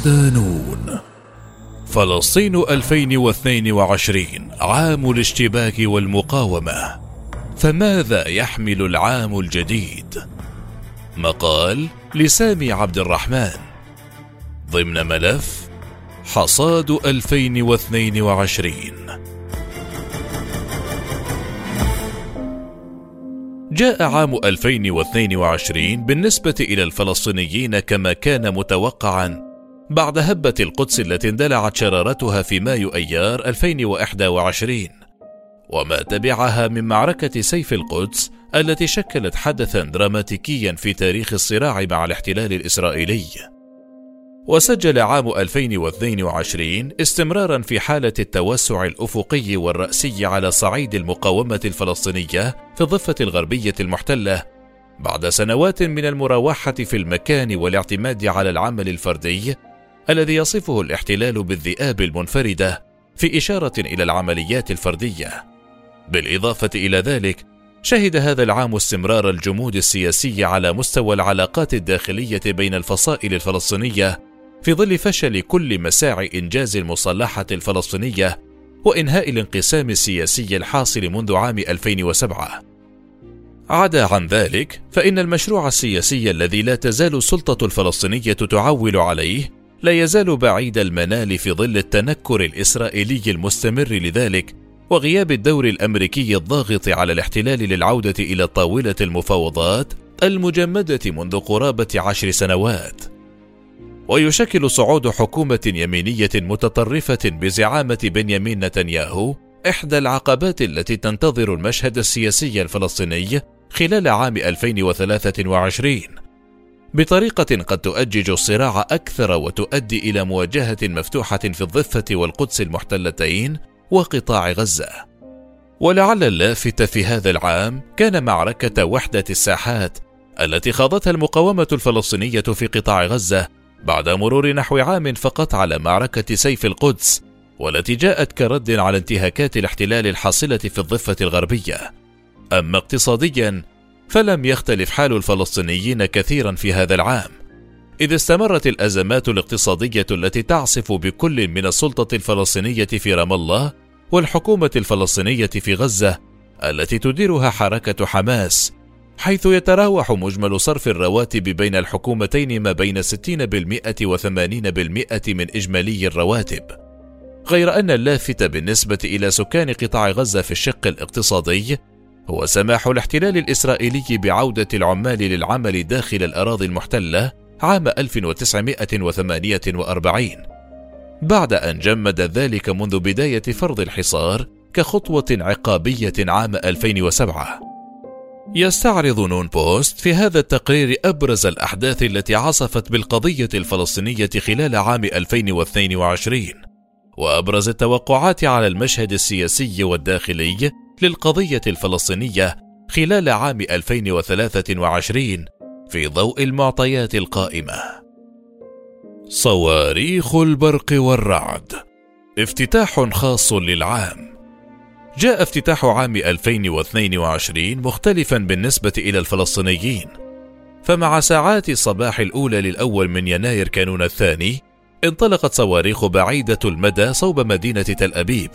صدانون فلسطين 2022 عام الاشتباك والمقاومة. فماذا يحمل العام الجديد؟ مقال لسامي عبد الرحمن. ضمن ملف حصاد 2022 جاء عام 2022 بالنسبة إلى الفلسطينيين كما كان متوقعا بعد هبة القدس التي اندلعت شرارتها في مايو أيار 2021 وما تبعها من معركة سيف القدس التي شكلت حدثا دراماتيكيا في تاريخ الصراع مع الاحتلال الإسرائيلي. وسجل عام 2022 استمرارا في حالة التوسع الأفقي والرأسي على صعيد المقاومة الفلسطينية في الضفة الغربية المحتلة. بعد سنوات من المراوحة في المكان والاعتماد على العمل الفردي الذي يصفه الاحتلال بالذئاب المنفردة في إشارة إلى العمليات الفردية. بالإضافة إلى ذلك، شهد هذا العام استمرار الجمود السياسي على مستوى العلاقات الداخلية بين الفصائل الفلسطينية في ظل فشل كل مساعي إنجاز المصالحة الفلسطينية وإنهاء الانقسام السياسي الحاصل منذ عام 2007. عدا عن ذلك فإن المشروع السياسي الذي لا تزال السلطة الفلسطينية تعول عليه لا يزال بعيد المنال في ظل التنكر الإسرائيلي المستمر لذلك وغياب الدور الأمريكي الضاغط على الاحتلال للعودة إلى طاولة المفاوضات المجمدة منذ قرابة عشر سنوات. ويشكل صعود حكومة يمينية متطرفة بزعامة بنيامين نتنياهو إحدى العقبات التي تنتظر المشهد السياسي الفلسطيني خلال عام 2023 بطريقة قد تؤجج الصراع أكثر وتؤدي إلى مواجهة مفتوحة في الضفة والقدس المحتلتين وقطاع غزة. ولعل اللافت في هذا العام كان معركة وحدة الساحات التي خاضتها المقاومة الفلسطينية في قطاع غزة بعد مرور نحو عام فقط على معركة سيف القدس والتي جاءت كرد على انتهاكات الاحتلال الحاصلة في الضفة الغربية. أما اقتصاديا فلم يختلف حال الفلسطينيين كثيرا في هذا العام. إذ استمرت الأزمات الاقتصادية التي تعصف بكل من السلطة الفلسطينية في رام الله والحكومة الفلسطينية في غزة التي تديرها حركة حماس حيث يتراوح مجمل صرف الرواتب بين الحكومتين ما بين 60% و80% من إجمالي الرواتب. غير أن اللافت بالنسبة إلى سكان قطاع غزة في الشق الاقتصادي هو سماح الاحتلال الإسرائيلي بعودة العمال للعمل داخل الأراضي المحتلة عام 1948 بعد أن جمد ذلك منذ بداية فرض الحصار كخطوة عقابية عام 2007 يستعرض نون بوست في هذا التقرير أبرز الأحداث التي عصفت بالقضية الفلسطينية خلال عام 2022 وأبرز التوقعات على المشهد السياسي والداخلي للقضية الفلسطينية خلال عام 2023 في ضوء المعطيات القائمة. صواريخ البرق والرعد. افتتاح خاص للعام. جاء افتتاح عام 2022 مختلفا بالنسبة إلى الفلسطينيين. فمع ساعات الصباح الأولى للأول من يناير كانون الثاني انطلقت صواريخ بعيدة المدى صوب مدينة تل أبيب.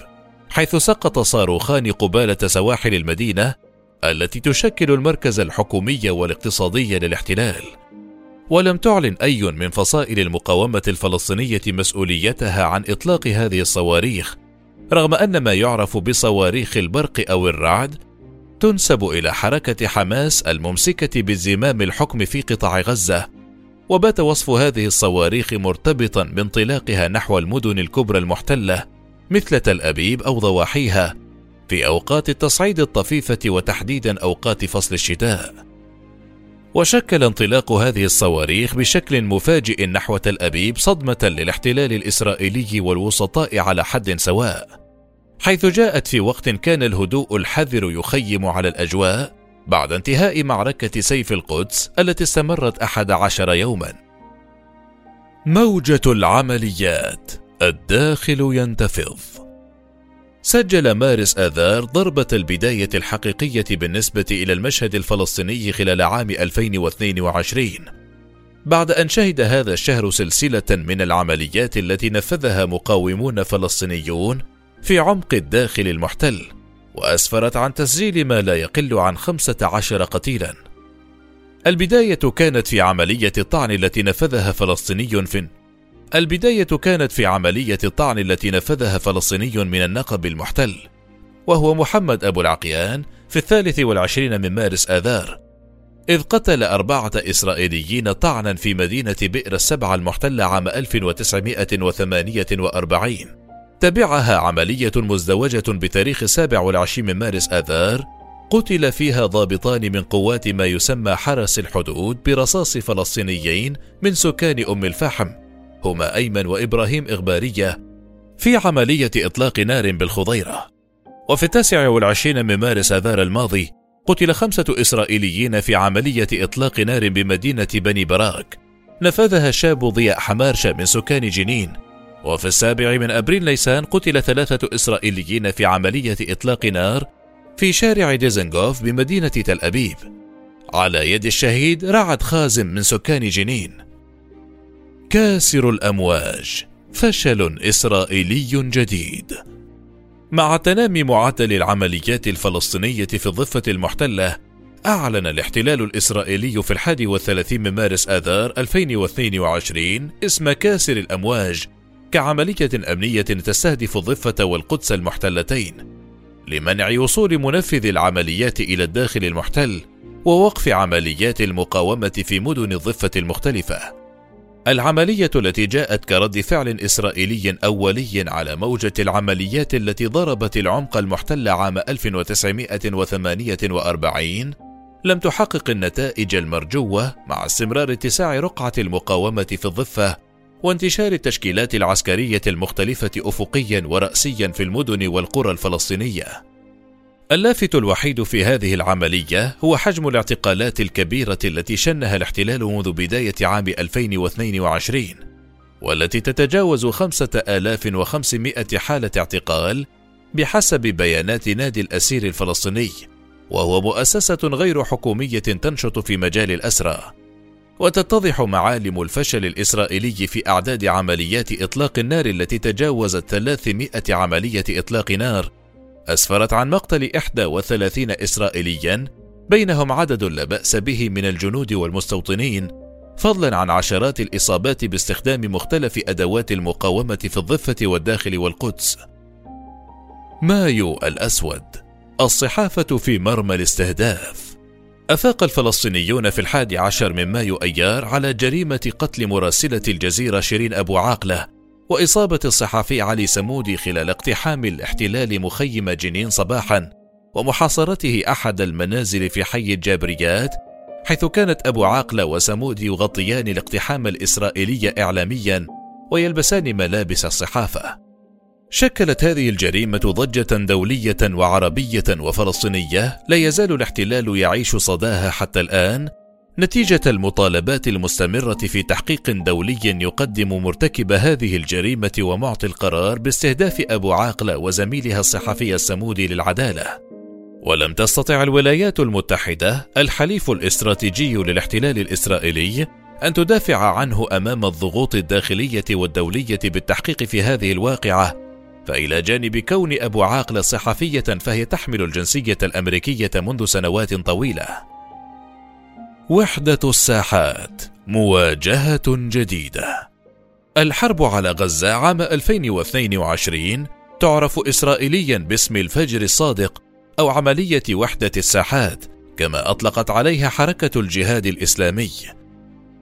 حيث سقط صاروخان قبالة سواحل المدينة التي تشكل المركز الحكومي والاقتصادي للاحتلال. ولم تعلن أي من فصائل المقاومة الفلسطينية مسؤوليتها عن إطلاق هذه الصواريخ رغم أن ما يعرف بصواريخ البرق أو الرعد تنسب إلى حركة حماس الممسكة بزمام الحكم في قطاع غزة. وبات وصف هذه الصواريخ مرتبطا بانطلاقها نحو المدن الكبرى المحتلة مثل تل أبيب أو ضواحيها في أوقات التصعيد الطفيفة وتحديدا أوقات فصل الشتاء. وشكل انطلاق هذه الصواريخ بشكل مفاجئ نحو تل أبيب صدمة للاحتلال الإسرائيلي والوسطاء على حد سواء، حيث جاءت في وقت كان الهدوء الحذر يخيم على الأجواء بعد انتهاء معركة سيف القدس التي استمرت أحد عشر يوما. موجة العمليات الداخل ينتفض. سجل مارس آذار ضربة البداية الحقيقية بالنسبة إلى المشهد الفلسطيني خلال عام 2022 بعد أن شهد هذا الشهر سلسلة من العمليات التي نفذها مقاومون فلسطينيون في عمق الداخل المحتل وأسفرت عن تسجيل ما لا يقل عن خمسة عشر قتيلا. البداية كانت في عملية الطعن التي نفذها فلسطيني في البداية كانت في عملية الطعن التي نفذها فلسطيني من النقب المحتل وهو محمد أبو العقيان في الثالث والعشرين من مارس آذار إذ قتل أربعة إسرائيليين طعنا في مدينة بئر السبعة المحتلة عام 1948 تبعها عملية مزدوجة بتاريخ 27 من مارس آذار قتل فيها ضابطان من قوات ما يسمى حرس الحدود برصاص فلسطينيين من سكان أم الفحم. هما أيمن وإبراهيم إغبارية في عملية إطلاق نار بالخضيرة. وفي التاسع والعشرين من مارس آذار الماضي قتل خمسة إسرائيليين في عملية إطلاق نار بمدينة بني براك. نفذها الشاب ضياء حمارشة من سكان جنين. وفي السابع من أبريل نيسان قتل ثلاثة إسرائيليين في عملية إطلاق نار في شارع ديزنغوف بمدينة تل أبيب. على يد الشهيد رعد خازم من سكان جنين. كاسر الأمواج فشل إسرائيلي جديد. مع تنامي معدل العمليات الفلسطينية في الضفة المحتلة أعلن الاحتلال الإسرائيلي في الحادي والثلاثين من مارس آذار 2022 اسم كاسر الأمواج كعملية أمنية تستهدف الضفة والقدس المحتلتين لمنع وصول منفذ العمليات إلى الداخل المحتل ووقف عمليات المقاومة في مدن الضفة المختلفة. العملية التي جاءت كرد فعل إسرائيلي أولي على موجة العمليات التي ضربت العمق المحتل عام 1948 لم تحقق النتائج المرجوة مع استمرار اتساع رقعة المقاومة في الضفة وانتشار التشكيلات العسكرية المختلفة أفقيا ورأسيا في المدن والقرى الفلسطينية. اللافت الوحيد في هذه العملية هو حجم الاعتقالات الكبيرة التي شنها الاحتلال منذ بداية عام 2022 والتي تتجاوز 5500 حالة اعتقال بحسب بيانات نادي الأسير الفلسطيني وهو مؤسسة غير حكومية تنشط في مجال الأسرى. وتتضح معالم الفشل الإسرائيلي في أعداد عمليات إطلاق النار التي تجاوزت 300 عملية إطلاق نار أسفرت عن مقتل 31 إسرائيليا بينهم عدد لا بأس به من الجنود والمستوطنين فضلا عن عشرات الإصابات باستخدام مختلف أدوات المقاومة في الضفة والداخل والقدس. مايو الأسود الصحافة في مرمى الاستهداف أفاق الفلسطينيون في الحادي عشر من مايو أيار على جريمة قتل مراسلة الجزيرة شيرين أبو عاقلة وإصابة الصحفي علي سمودي خلال اقتحام الاحتلال مخيم جنين صباحا ومحاصرته أحد المنازل في حي الجابريات حيث كانت أبو عاقلة وسمودي يغطيان الاقتحام الإسرائيلي إعلاميا ويلبسان ملابس الصحافة. شكلت هذه الجريمة ضجة دولية وعربية وفلسطينية لا يزال الاحتلال يعيش صداها حتى الآن نتيجة المطالبات المستمرة في تحقيق دولي يقدم مرتكب هذه الجريمة ومعطي القرار باستهداف أبو عاقلة وزميلها الصحفي السمودي للعدالة. ولم تستطع الولايات المتحدة الحليف الاستراتيجي للاحتلال الإسرائيلي أن تدافع عنه أمام الضغوط الداخلية والدولية بالتحقيق في هذه الواقعة فإلى جانب كون أبو عاقلة صحفية فهي تحمل الجنسية الأمريكية منذ سنوات طويلة. وحدة الساحات مواجهة جديدة. الحرب على غزة عام 2022 تعرف إسرائيليا باسم الفجر الصادق أو عملية وحدة الساحات كما أطلقت عليها حركة الجهاد الإسلامي.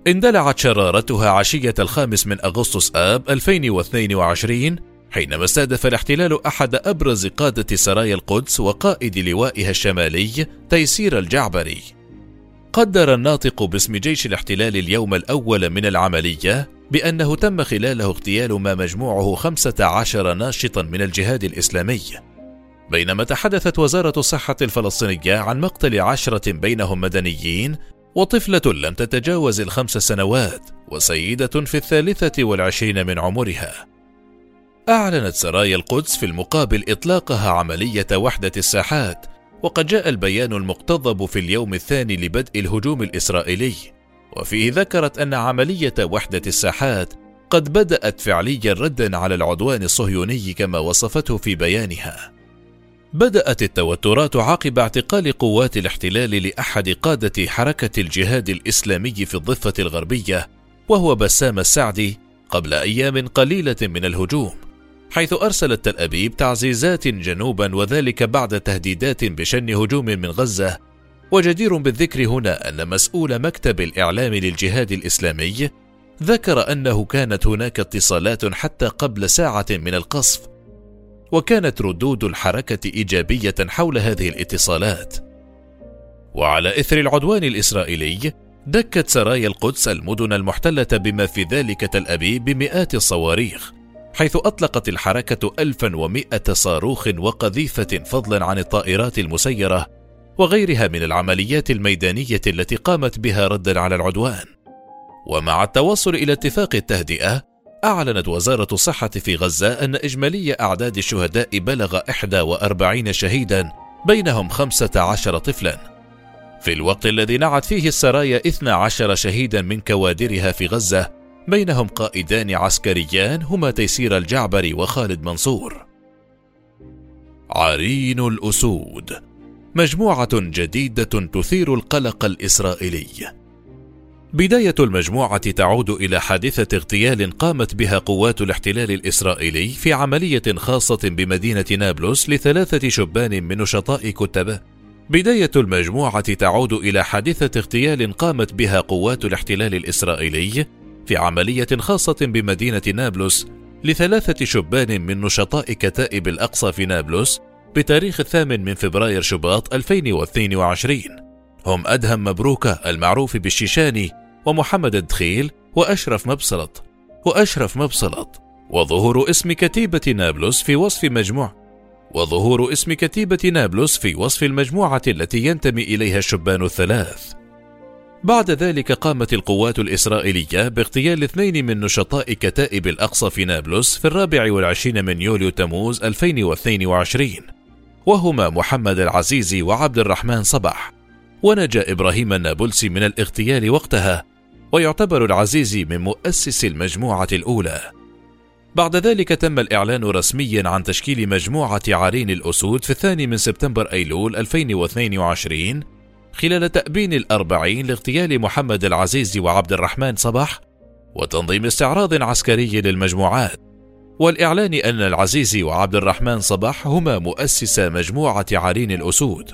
اندلعت شرارتها عشية الخامس من أغسطس آب 2022 حينما استهدف الاحتلال أحد أبرز قادة سرايا القدس وقائد لوائها الشمالي تيسير الجعبري. قدر الناطق باسم جيش الاحتلال اليوم الأول من العملية بأنه تم خلاله اغتيال ما مجموعه 15 ناشطا من الجهاد الإسلامي. بينما تحدثت وزارة الصحة الفلسطينية عن مقتل عشرة بينهم مدنيين وطفلة لم تتجاوز الخمس سنوات وسيدة في الثالثة والعشرين من عمرها. أعلنت سرايا القدس في المقابل إطلاقها عملية وحدة الساحات وقد جاء البيان المقتضب في اليوم الثاني لبدء الهجوم الإسرائيلي وفيه ذكرت أن عملية وحدة الساحات قد بدأت فعليا ردا على العدوان الصهيوني كما وصفته في بيانها. بدأت التوترات عقب اعتقال قوات الاحتلال لأحد قادة حركة الجهاد الإسلامي في الضفة الغربية وهو بسام السعدي قبل أيام قليلة من الهجوم حيث أرسلت تل أبيب تعزيزات جنوبا وذلك بعد تهديدات بشن هجوم من غزة. وجدير بالذكر هنا أن مسؤول مكتب الإعلام للجهاد الإسلامي ذكر أنه كانت هناك اتصالات حتى قبل ساعة من القصف. وكانت ردود الحركة إيجابية حول هذه الاتصالات. وعلى إثر العدوان الإسرائيلي دكت سرايا القدس المدن المحتلة بما في ذلك تل أبيب بمئات الصواريخ. حيث أطلقت الحركة 1100 صاروخ وقذيفة فضلا عن الطائرات المسيرة وغيرها من العمليات الميدانية التي قامت بها ردا على العدوان. ومع التوصل إلى اتفاق التهدئة، أعلنت وزارة الصحة في غزة أن إجمالي أعداد الشهداء بلغ 41 شهيدا بينهم 15 طفلا. في الوقت الذي نعت فيه السرايا 12 شهيدا من كوادرها في غزة بينهم قائدان عسكريان هما تيسير الجعبري وخالد منصور. عرين الأسود. مجموعة جديدة تثير القلق الإسرائيلي. بداية المجموعة تعود إلى حادثة اغتيال قامت بها قوات الاحتلال الإسرائيلي في عملية خاصة بمدينة نابلس لثلاثة شبان من نشطاء كتبه بداية المجموعة تعود إلى حادثة اغتيال قامت بها قوات الاحتلال الإسرائيلي في عملية خاصة بمدينة نابلس لثلاثة شبان من نشطاء كتائب الأقصى في نابلس بتاريخ الثامن من فبراير شباط 2022 هم أدهم مبروكة المعروف بالشيشاني ومحمد الدخيل وأشرف مبسلط وأشرف مبسلط وظهور اسم كتيبة نابلس في وصف مجموع. وظهور اسم كتيبة نابلس في وصف المجموعة التي ينتمي إليها الشبان الثلاث. بعد ذلك قامت القوات الإسرائيلية باغتيال اثنين من نشطاء كتائب الأقصى في نابلس في الرابع والعشرين من يوليو تموز 2022 وهما محمد العزيزي وعبد الرحمن صبح ونجا إبراهيم النابلسي من الاغتيال وقتها ويعتبر العزيزي من مؤسس المجموعة الأولى. بعد ذلك تم الإعلان رسميا عن تشكيل مجموعة عرين الأسود في الثاني من سبتمبر أيلول 2022 خلال تأبين الأربعين لاغتيال محمد العزيز وعبد الرحمن صباح وتنظيم استعراض عسكري للمجموعات. والإعلان أن العزيز وعبد الرحمن صباح هما مؤسسا مجموعة عرين الأسود.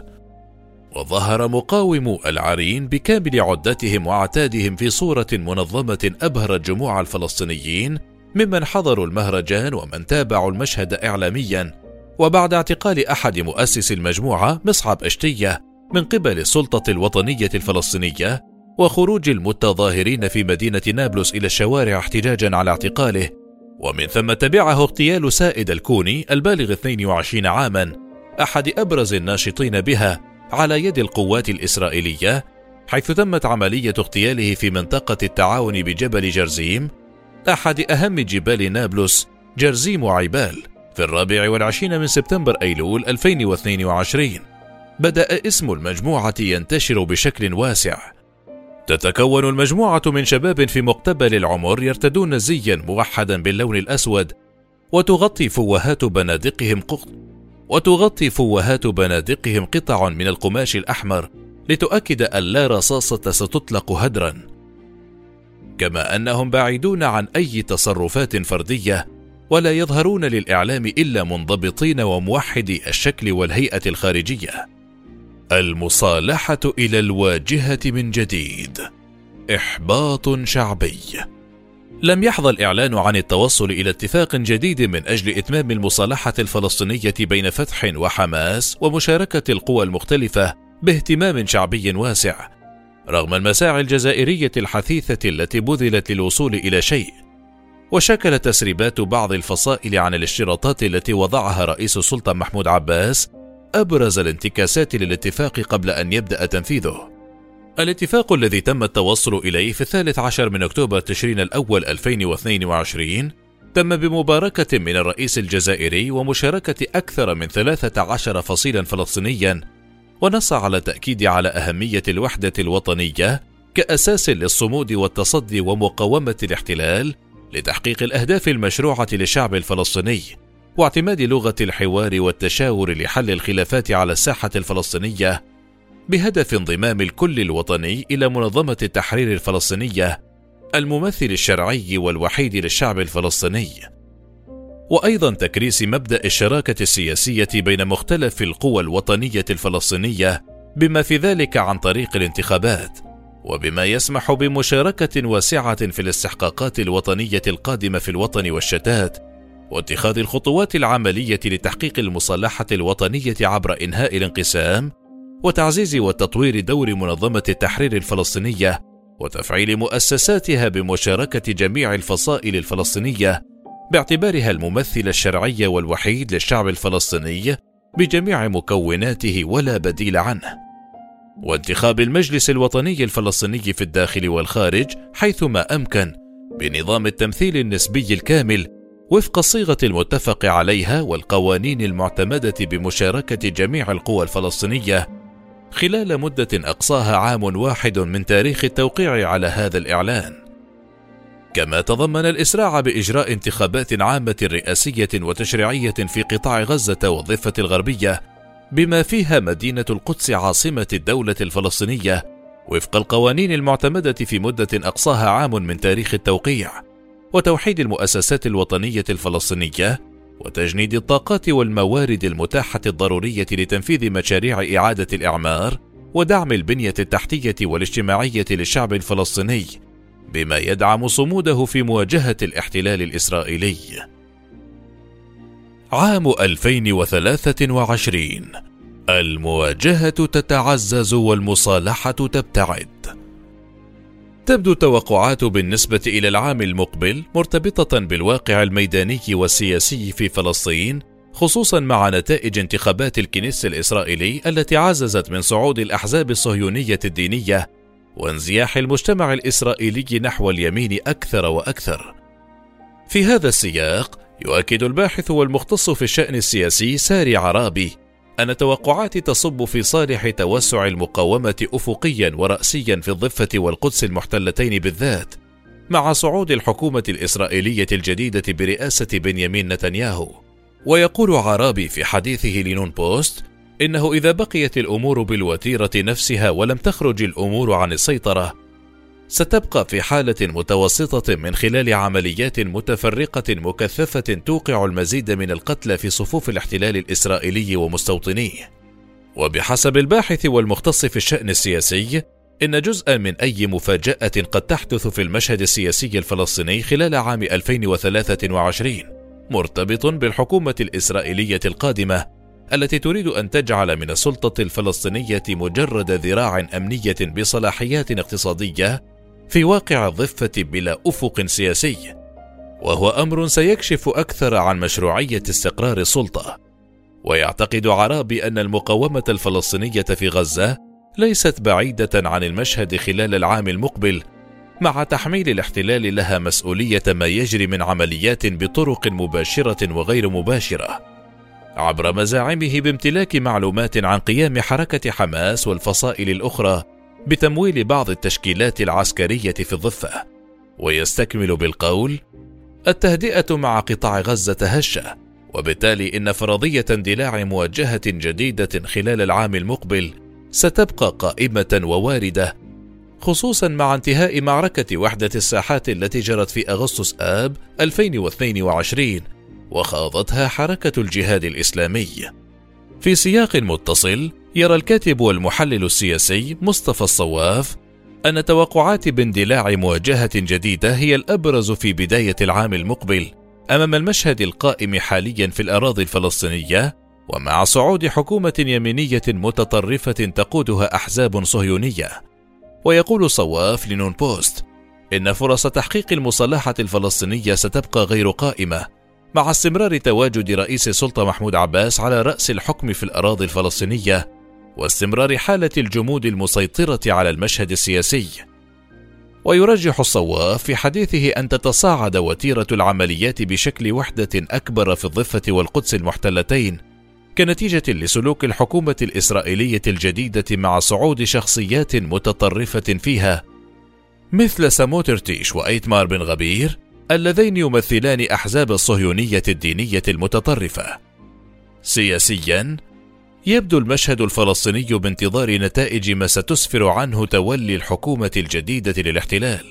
وظهر مقاومو العرين بكامل عدتهم وعتادهم في صورة منظمة أبهرت جموع الفلسطينيين ممن حضروا المهرجان ومن تابعوا المشهد إعلاميا. وبعد اعتقال أحد مؤسس المجموعة مصعب أشتية من قبل السلطة الوطنية الفلسطينية وخروج المتظاهرين في مدينة نابلس إلى الشوارع احتجاجا على اعتقاله ومن ثم تبعه اغتيال سائد الكوني البالغ 22 عاما أحد أبرز الناشطين بها على يد القوات الإسرائيلية حيث تمت عملية اغتياله في منطقة التعاون بجبل جرزيم أحد أهم جبال نابلس جرزيم وعبال في الرابع والعشرين من سبتمبر أيلول 2022 بدأ اسم المجموعة ينتشر بشكل واسع. تتكون المجموعة من شباب في مقتبل العمر يرتدون زيا موحدا باللون الأسود، وتغطي فوهات بنادقهم قط وتغطي فوهات بنادقهم قطع من القماش الأحمر لتؤكد أن لا رصاصة ستطلق هدرا. كما أنهم بعيدون عن أي تصرفات فردية ولا يظهرون للإعلام إلا منضبطين وموحدي الشكل والهيئة الخارجية. المصالحة إلى الواجهة من جديد. إحباط شعبي. لم يحظى الإعلان عن التوصل إلى اتفاق جديد من أجل إتمام المصالحة الفلسطينية بين فتح وحماس ومشاركة القوى المختلفة باهتمام شعبي واسع. رغم المساعي الجزائرية الحثيثة التي بذلت للوصول إلى شيء وشكلت تسريبات بعض الفصائل عن الاشتراطات التي وضعها رئيس السلطة محمود عباس أبرز الانتكاسات للاتفاق قبل أن يبدأ تنفيذه. الاتفاق الذي تم التوصل إليه في الثالث عشر من أكتوبر تشرين الأول 2022 تم بمباركة من الرئيس الجزائري ومشاركة أكثر من 13 فصيلا فلسطينيا ونص على التأكيد على أهمية الوحدة الوطنية كأساس للصمود والتصدي ومقاومة الاحتلال لتحقيق الأهداف المشروعة للشعب الفلسطيني واعتماد لغة الحوار والتشاور لحل الخلافات على الساحة الفلسطينية بهدف انضمام الكل الوطني إلى منظمة التحرير الفلسطينية الممثل الشرعي والوحيد للشعب الفلسطيني. وأيضا تكريس مبدأ الشراكة السياسية بين مختلف القوى الوطنية الفلسطينية بما في ذلك عن طريق الانتخابات وبما يسمح بمشاركة واسعة في الاستحقاقات الوطنية القادمة في الوطن والشتات واتخاذ الخطوات العملية لتحقيق المصالحة الوطنية عبر إنهاء الانقسام وتعزيز وتطوير دور منظمة التحرير الفلسطينية وتفعيل مؤسساتها بمشاركة جميع الفصائل الفلسطينية باعتبارها الممثل الشرعي والوحيد للشعب الفلسطيني بجميع مكوناته ولا بديل عنه. وانتخاب المجلس الوطني الفلسطيني في الداخل والخارج حيثما أمكن بنظام التمثيل النسبي الكامل وفق الصيغه المتفق عليها والقوانين المعتمدة بمشاركة جميع القوى الفلسطينية خلال مدة أقصاها عام واحد من تاريخ التوقيع على هذا الإعلان. كما تضمن الإسراع بإجراء انتخابات عامة رئاسية وتشريعية في قطاع غزة والضفة الغربية بما فيها مدينة القدس عاصمة الدولة الفلسطينية وفق القوانين المعتمدة في مدة أقصاها عام من تاريخ التوقيع. وتوحيد المؤسسات الوطنية الفلسطينية وتجنيد الطاقات والموارد المتاحة الضرورية لتنفيذ مشاريع إعادة الإعمار ودعم البنية التحتية والاجتماعية للشعب الفلسطيني بما يدعم صموده في مواجهة الاحتلال الإسرائيلي عام 2023 المواجهة تتعزز والمصالحة تبتعد. تبدو التوقعات بالنسبة إلى العام المقبل مرتبطة بالواقع الميداني والسياسي في فلسطين، خصوصا مع نتائج انتخابات الكنيس الإسرائيلي التي عززت من صعود الأحزاب الصهيونية الدينية وانزياح المجتمع الإسرائيلي نحو اليمين أكثر وأكثر. في هذا السياق، يؤكد الباحث والمختص في الشأن السياسي ساري عرابي أن توقعات تصب في صالح توسع المقاومة أفقيا ورأسيا في الضفة والقدس المحتلتين بالذات، مع صعود الحكومة الإسرائيلية الجديدة برئاسة بنيامين نتنياهو. ويقول عرابي في حديثه لنون بوست: إنه إذا بقيت الأمور بالوتيرة نفسها ولم تخرج الأمور عن السيطرة، ستبقى في حالة متوسطة من خلال عمليات متفرقة مكثفة توقع المزيد من القتلى في صفوف الاحتلال الإسرائيلي ومستوطنيه. وبحسب الباحث والمختص في الشأن السياسي، إن جزءا من أي مفاجأة قد تحدث في المشهد السياسي الفلسطيني خلال عام 2023 مرتبط بالحكومة الإسرائيلية القادمة التي تريد أن تجعل من السلطة الفلسطينية مجرد ذراع أمنية بصلاحيات اقتصادية في واقع الضفة بلا أفق سياسي، وهو أمر سيكشف أكثر عن مشروعية استقرار السلطة. ويعتقد عرابي أن المقاومة الفلسطينية في غزة ليست بعيدة عن المشهد خلال العام المقبل، مع تحميل الاحتلال لها مسؤولية ما يجري من عمليات بطرق مباشرة وغير مباشرة. عبر مزاعمه بامتلاك معلومات عن قيام حركة حماس والفصائل الأخرى بتمويل بعض التشكيلات العسكرية في الضفة ويستكمل بالقول التهدئة مع قطاع غزة هشه وبالتالي إن فرضية اندلاع مواجهة جديدة خلال العام المقبل ستبقى قائمة وواردة خصوصا مع انتهاء معركة وحدة الساحات التي جرت في أغسطس آب 2022 وخاضتها حركة الجهاد الإسلامي. في سياق متصل يرى الكاتب والمحلل السياسي مصطفى الصواف أن توقعات باندلاع مواجهة جديدة هي الأبرز في بداية العام المقبل أمام المشهد القائم حاليا في الأراضي الفلسطينية ومع صعود حكومة يمينية متطرفة تقودها أحزاب صهيونية. ويقول صواف لنون بوست: إن فرص تحقيق المصالحة الفلسطينية ستبقى غير قائمة مع استمرار تواجد رئيس السلطة محمود عباس على رأس الحكم في الأراضي الفلسطينية واستمرار حالة الجمود المسيطرة على المشهد السياسي. ويرجح الصواف في حديثه أن تتصاعد وتيرة العمليات بشكل وحدة أكبر في الضفة والقدس المحتلتين كنتيجة لسلوك الحكومة الإسرائيلية الجديدة مع صعود شخصيات متطرفة فيها مثل ساموترتيش وأيتمار بن غبير اللذين يمثلان أحزاب الصهيونية الدينية المتطرفة. سياسيا يبدو المشهد الفلسطيني بانتظار نتائج ما ستسفر عنه تولي الحكومة الجديدة للاحتلال.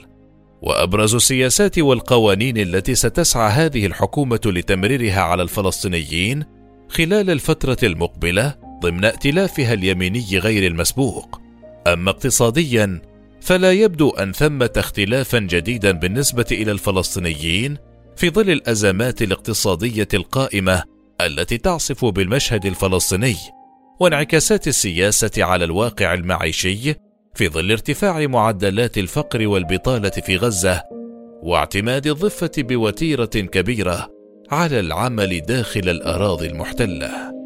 وأبرز السياسات والقوانين التي ستسعى هذه الحكومة لتمريرها على الفلسطينيين خلال الفترة المقبلة ضمن ائتلافها اليميني غير المسبوق. أما اقتصاديا فلا يبدو أن ثمة اختلافا جديدا بالنسبة إلى الفلسطينيين في ظل الأزمات الاقتصادية القائمة التي تعصف بالمشهد الفلسطيني وانعكاسات السياسة على الواقع المعيشي في ظل ارتفاع معدلات الفقر والبطالة في غزة واعتماد الضفة بوتيرة كبيرة على العمل داخل الأراضي المحتلة.